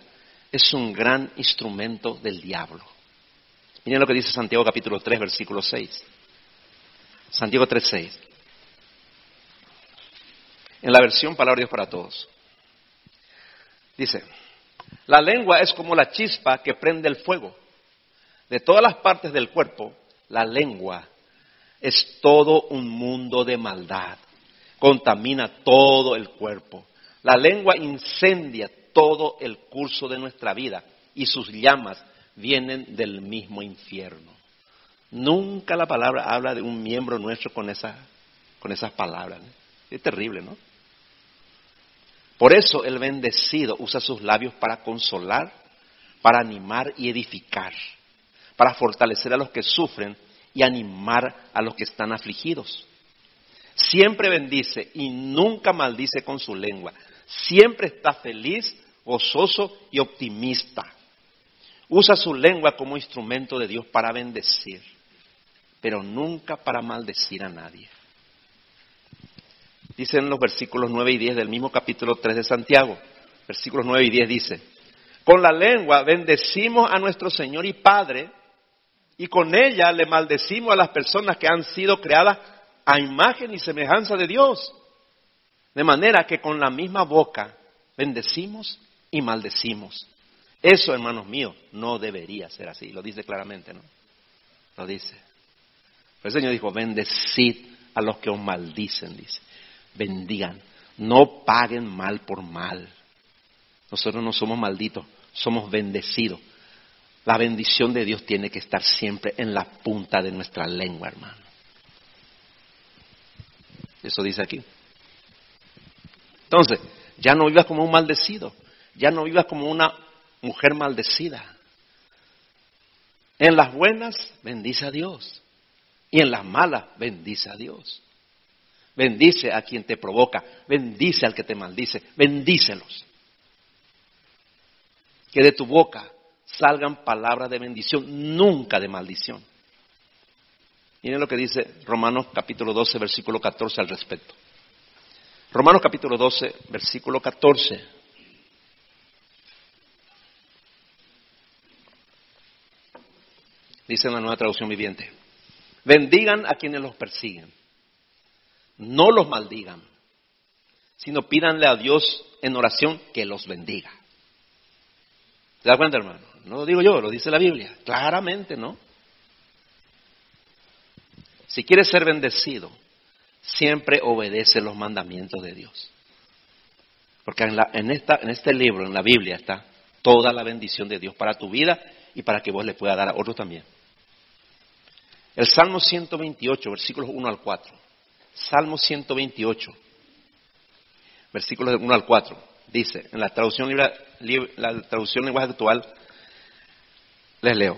es un gran instrumento del diablo. Miren lo que dice Santiago capítulo 3, versículo 6. Santiago 3, 6 en la versión Palabra Dios para Todos. Dice, la lengua es como la chispa que prende el fuego. De todas las partes del cuerpo, la lengua es todo un mundo de maldad. Contamina todo el cuerpo. La lengua incendia todo el curso de nuestra vida y sus llamas vienen del mismo infierno. Nunca la palabra habla de un miembro nuestro con, esa, con esas palabras. Es terrible, ¿no? Por eso el bendecido usa sus labios para consolar, para animar y edificar, para fortalecer a los que sufren y animar a los que están afligidos. Siempre bendice y nunca maldice con su lengua. Siempre está feliz, gozoso y optimista. Usa su lengua como instrumento de Dios para bendecir, pero nunca para maldecir a nadie. Dice en los versículos 9 y 10 del mismo capítulo 3 de Santiago. Versículos 9 y 10 dice, con la lengua bendecimos a nuestro Señor y Padre y con ella le maldecimos a las personas que han sido creadas a imagen y semejanza de Dios. De manera que con la misma boca bendecimos y maldecimos. Eso, hermanos míos, no debería ser así. Lo dice claramente, ¿no? Lo dice. el Señor dijo, bendecid a los que os maldicen, dice bendigan, no paguen mal por mal. Nosotros no somos malditos, somos bendecidos. La bendición de Dios tiene que estar siempre en la punta de nuestra lengua, hermano. Eso dice aquí. Entonces, ya no vivas como un maldecido, ya no vivas como una mujer maldecida. En las buenas, bendice a Dios. Y en las malas, bendice a Dios. Bendice a quien te provoca, bendice al que te maldice, bendícelos. Que de tu boca salgan palabras de bendición, nunca de maldición. Miren lo que dice Romanos capítulo 12, versículo 14 al respecto. Romanos capítulo 12, versículo 14. Dice en la nueva traducción viviente. Bendigan a quienes los persiguen no los maldigan, sino pídanle a Dios en oración que los bendiga. ¿Se da cuenta, hermano? No lo digo yo, lo dice la Biblia, claramente, ¿no? Si quieres ser bendecido, siempre obedece los mandamientos de Dios. Porque en, este libro, en la Biblia, está toda la bendición de Dios para tu vida y para que vos le puedas dar a otros también. El Salmo 128, versículos 1 al 4. Salmo 128, versículos 1 al 4, dice, en la traducción, la traducción lenguaje actual, les leo.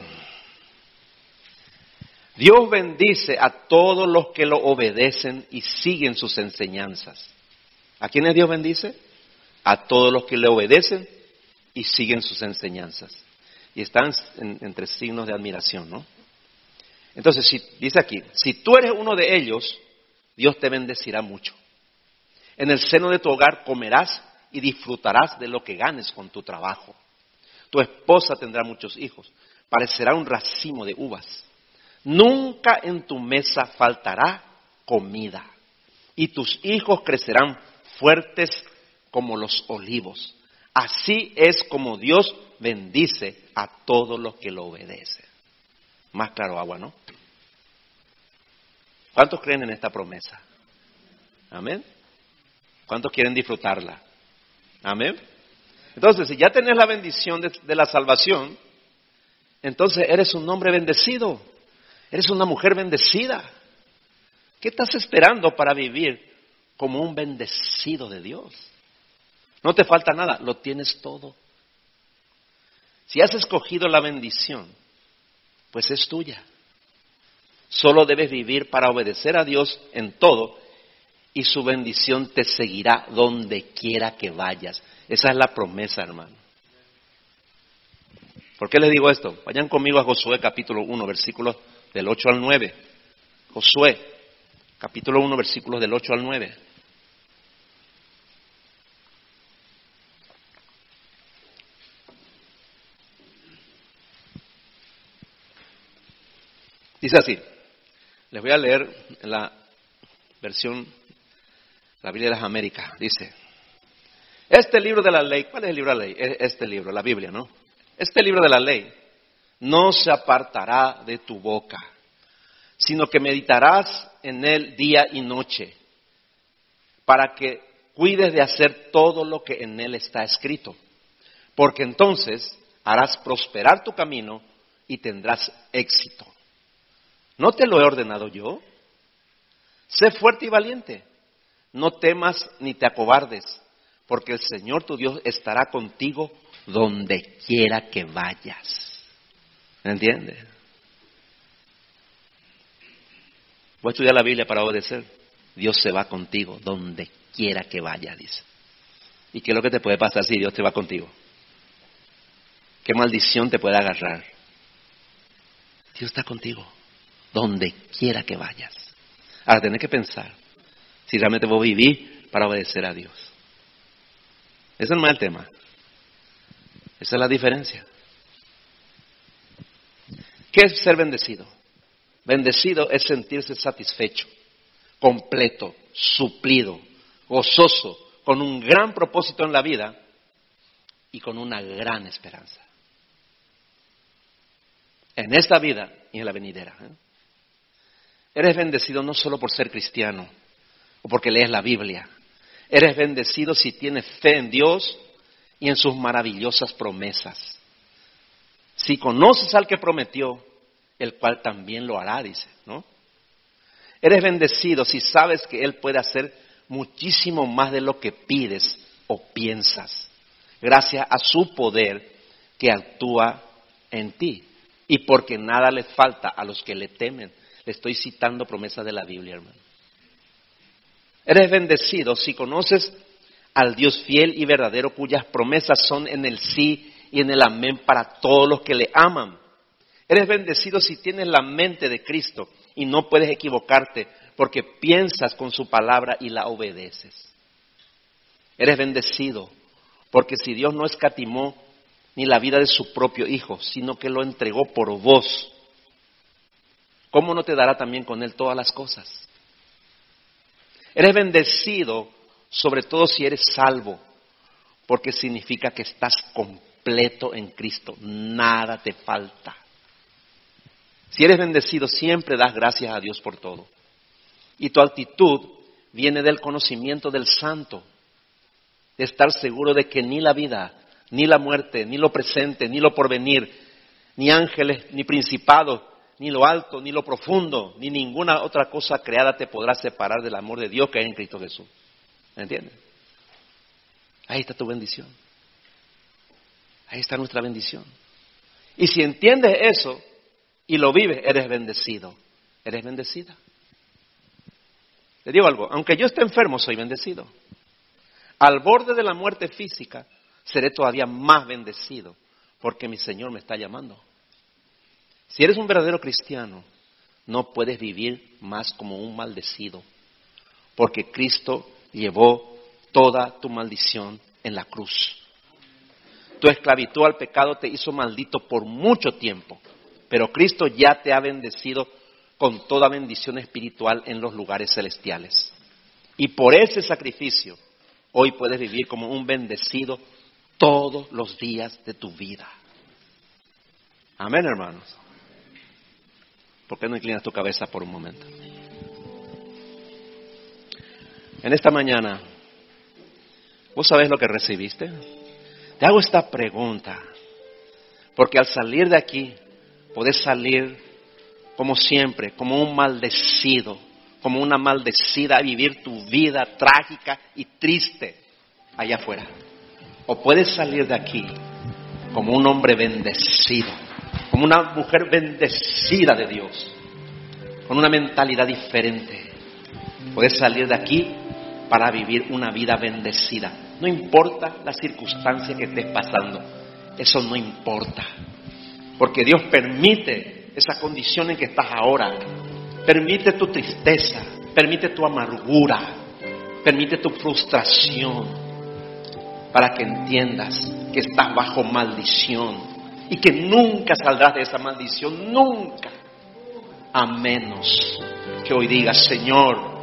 Dios bendice a todos los que lo obedecen y siguen sus enseñanzas. ¿A quiénes Dios bendice? A todos los que le obedecen y siguen sus enseñanzas. Y están entre signos de admiración, ¿no? Entonces, dice aquí, si tú eres uno de ellos, Dios te bendecirá mucho. En el seno de tu hogar comerás y disfrutarás de lo que ganes con tu trabajo. Tu esposa tendrá muchos hijos, parecerá un racimo de uvas. Nunca en tu mesa faltará comida y tus hijos crecerán fuertes como los olivos. Así es como Dios bendice a todos los que lo obedecen. Más claro agua, ¿no? ¿Cuántos creen en esta promesa? Amén. ¿Cuántos quieren disfrutarla? Amén. Entonces, si ya tenés la bendición de, la salvación, entonces eres un hombre bendecido, eres una mujer bendecida. ¿Qué estás esperando para vivir como un bendecido de Dios? No te falta nada, lo tienes todo. Si has escogido la bendición, pues es tuya. Solo debes vivir para obedecer a Dios en todo y su bendición te seguirá donde quiera que vayas. Esa es la promesa, hermano. ¿Por qué les digo esto? Vayan conmigo a Josué capítulo 1, versículos del 8 al 9. Josué capítulo 1, versículos del 8 al 9. Dice así, les voy a leer la versión la Biblia de las Américas, dice, este libro de la ley, ¿cuál es el libro de la ley? Este libro, la Biblia, ¿no? Este libro de la ley no se apartará de tu boca, sino que meditarás en él día y noche, para que cuides de hacer todo lo que en él está escrito, porque entonces harás prosperar tu camino y tendrás éxito. ¿No te lo he ordenado yo? Sé fuerte y valiente no temas ni te acobardes, porque el Señor tu Dios estará contigo donde quiera que vayas. ¿Me entiendes? Voy a estudiar la Biblia para obedecer. Dios se va contigo donde quiera que vayas, dice. ¿Y qué es lo que te puede pasar si Dios te va contigo? ¿Qué maldición te puede agarrar? Dios está contigo donde quiera que vayas. Ahora tenés que pensar, si realmente vos vivir para obedecer a Dios. Ese no es el tema. Esa es la diferencia. ¿Qué es ser bendecido? Bendecido es sentirse satisfecho, completo, suplido, gozoso, con un gran propósito en la vida y con una gran esperanza. En esta vida y en la venidera. ¿eh? Eres bendecido no solo por ser cristiano, o porque lees la Biblia. Eres bendecido si tienes fe en Dios y en sus maravillosas promesas. Si conoces al que prometió, el cual también lo hará, dice, ¿no? Eres bendecido si sabes que Él puede hacer muchísimo más de lo que pides o piensas, gracias a su poder que actúa en ti. Y porque nada le falta a los que le temen. Le estoy citando promesas de la Biblia, hermano. Eres bendecido si conoces al Dios fiel y verdadero cuyas promesas son en el sí y en el amén para todos los que le aman. Eres bendecido si tienes la mente de Cristo y no puedes equivocarte porque piensas con su palabra y la obedeces. Eres bendecido porque si Dios no escatimó ni la vida de su propio Hijo, sino que lo entregó por vos, ¿cómo no te dará también con Él todas las cosas? Eres bendecido, sobre todo si eres salvo, porque significa que estás completo en Cristo, nada te falta. Si eres bendecido, siempre das gracias a Dios por todo. Y tu actitud viene del conocimiento del santo, de estar seguro de que ni la vida, ni la muerte, ni lo presente, ni lo porvenir, ni ángeles, ni principados, ni lo alto, ni lo profundo, ni ninguna otra cosa creada te podrá separar del amor de Dios que hay en Cristo Jesús. ¿Me entiendes? Ahí está tu bendición. Ahí está nuestra bendición. Y si entiendes eso y lo vives, eres bendecido. Eres bendecida. Te digo algo, aunque yo esté enfermo, soy bendecido. Al borde de la muerte física, seré todavía más bendecido porque mi Señor me está llamando. Si eres un verdadero cristiano, no puedes vivir más como un maldecido, porque Cristo llevó toda tu maldición en la cruz. Tu esclavitud al pecado te hizo maldito por mucho tiempo, pero Cristo ya te ha bendecido con toda bendición espiritual en los lugares celestiales. Y por ese sacrificio, hoy puedes vivir como un bendecido todos los días de tu vida. Amén, hermanos. ¿Por qué no inclinas tu cabeza por un momento? En esta mañana, ¿vos sabés lo que recibiste? Te hago esta pregunta, porque al salir de aquí, podés salir como siempre, como un maldecido, como una maldecida a vivir tu vida trágica y triste allá afuera. O puedes salir de aquí como un hombre bendecido, como una mujer bendecida de Dios, con una mentalidad diferente. Puedes salir de aquí para vivir una vida bendecida. No importa la circunstancia que estés pasando, eso no importa. Porque Dios permite esa condición en que estás ahora Permite tu tristeza, permite tu amargura, permite tu frustración para que entiendas que estás bajo maldición y que nunca saldrás de esa maldición, nunca, a menos que hoy digas, Señor,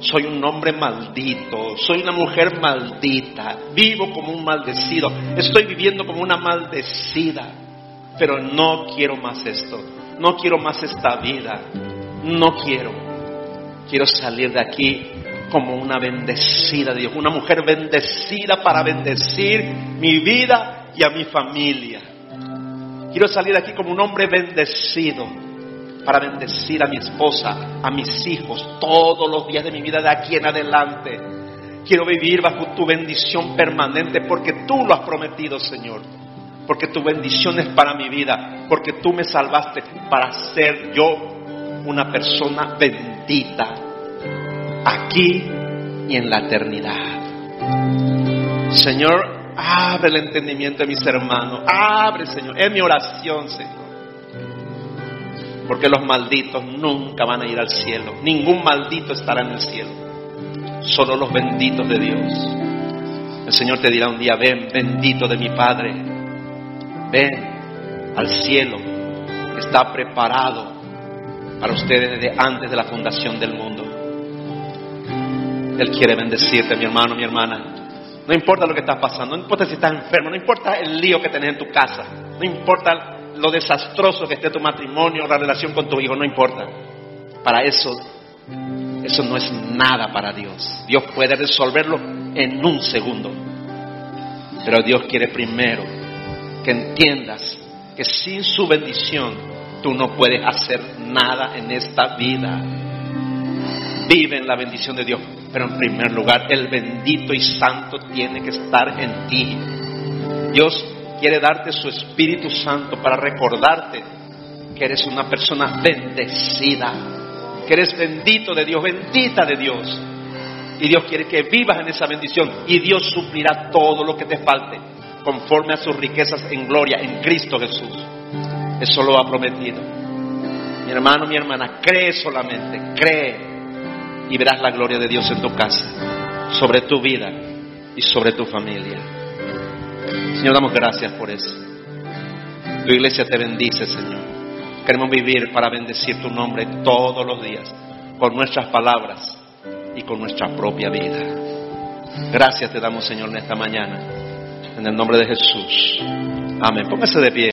soy un hombre maldito, soy una mujer maldita, vivo como un maldecido, estoy viviendo como una maldecida, pero no quiero más esto, no quiero más esta vida, no quiero. Quiero salir de aquí como una bendecida de Dios, una mujer bendecida para bendecir mi vida y a mi familia. Quiero salir de aquí como un hombre bendecido para bendecir a mi esposa, a mis hijos, todos los días de mi vida de aquí en adelante. Quiero vivir bajo tu bendición permanente porque tú lo has prometido, Señor. Porque tu bendición es para mi vida, porque tú me salvaste para ser yo una persona bendita aquí y en la eternidad. Señor, abre el entendimiento de mis hermanos. Abre, Señor. Es mi oración, Señor. Porque los malditos nunca van a ir al cielo. Ningún maldito estará en el cielo. Solo los benditos de Dios. El Señor te dirá un día, ven, bendito de mi Padre. Ven al cielo. Está preparado para ustedes desde antes de la fundación del mundo. Él quiere bendecirte, mi hermano, mi hermana. No importa lo que estás pasando, no importa si estás enfermo, no importa el lío que tenés en tu casa, no importa lo desastroso que esté tu matrimonio, la relación con tu hijo, no importa. Para eso, eso no es nada para Dios. Dios puede resolverlo en un segundo. Pero Dios quiere primero que entiendas que sin su bendición tú no puedes hacer nada en esta vida. Vive en la bendición de Dios, pero en primer lugar el bendito y santo tiene que estar en ti. Dios quiere darte su Espíritu Santo para recordarte que eres una persona bendecida, que eres bendito de Dios, bendita de Dios. Y Dios quiere que vivas en esa bendición y Dios suplirá todo lo que te falte conforme a sus riquezas en gloria en Cristo Jesús. Eso lo ha prometido. Mi hermano, mi hermana, cree solamente, cree y verás la gloria de Dios en tu casa, sobre tu vida y sobre tu familia. Señor, damos gracias por eso. Tu iglesia te bendice, Señor. Queremos vivir para bendecir tu nombre todos los días, con nuestras palabras y con nuestra propia vida. Gracias te damos, Señor, en esta mañana. En el nombre de Jesús. Amén. Póngase de pie.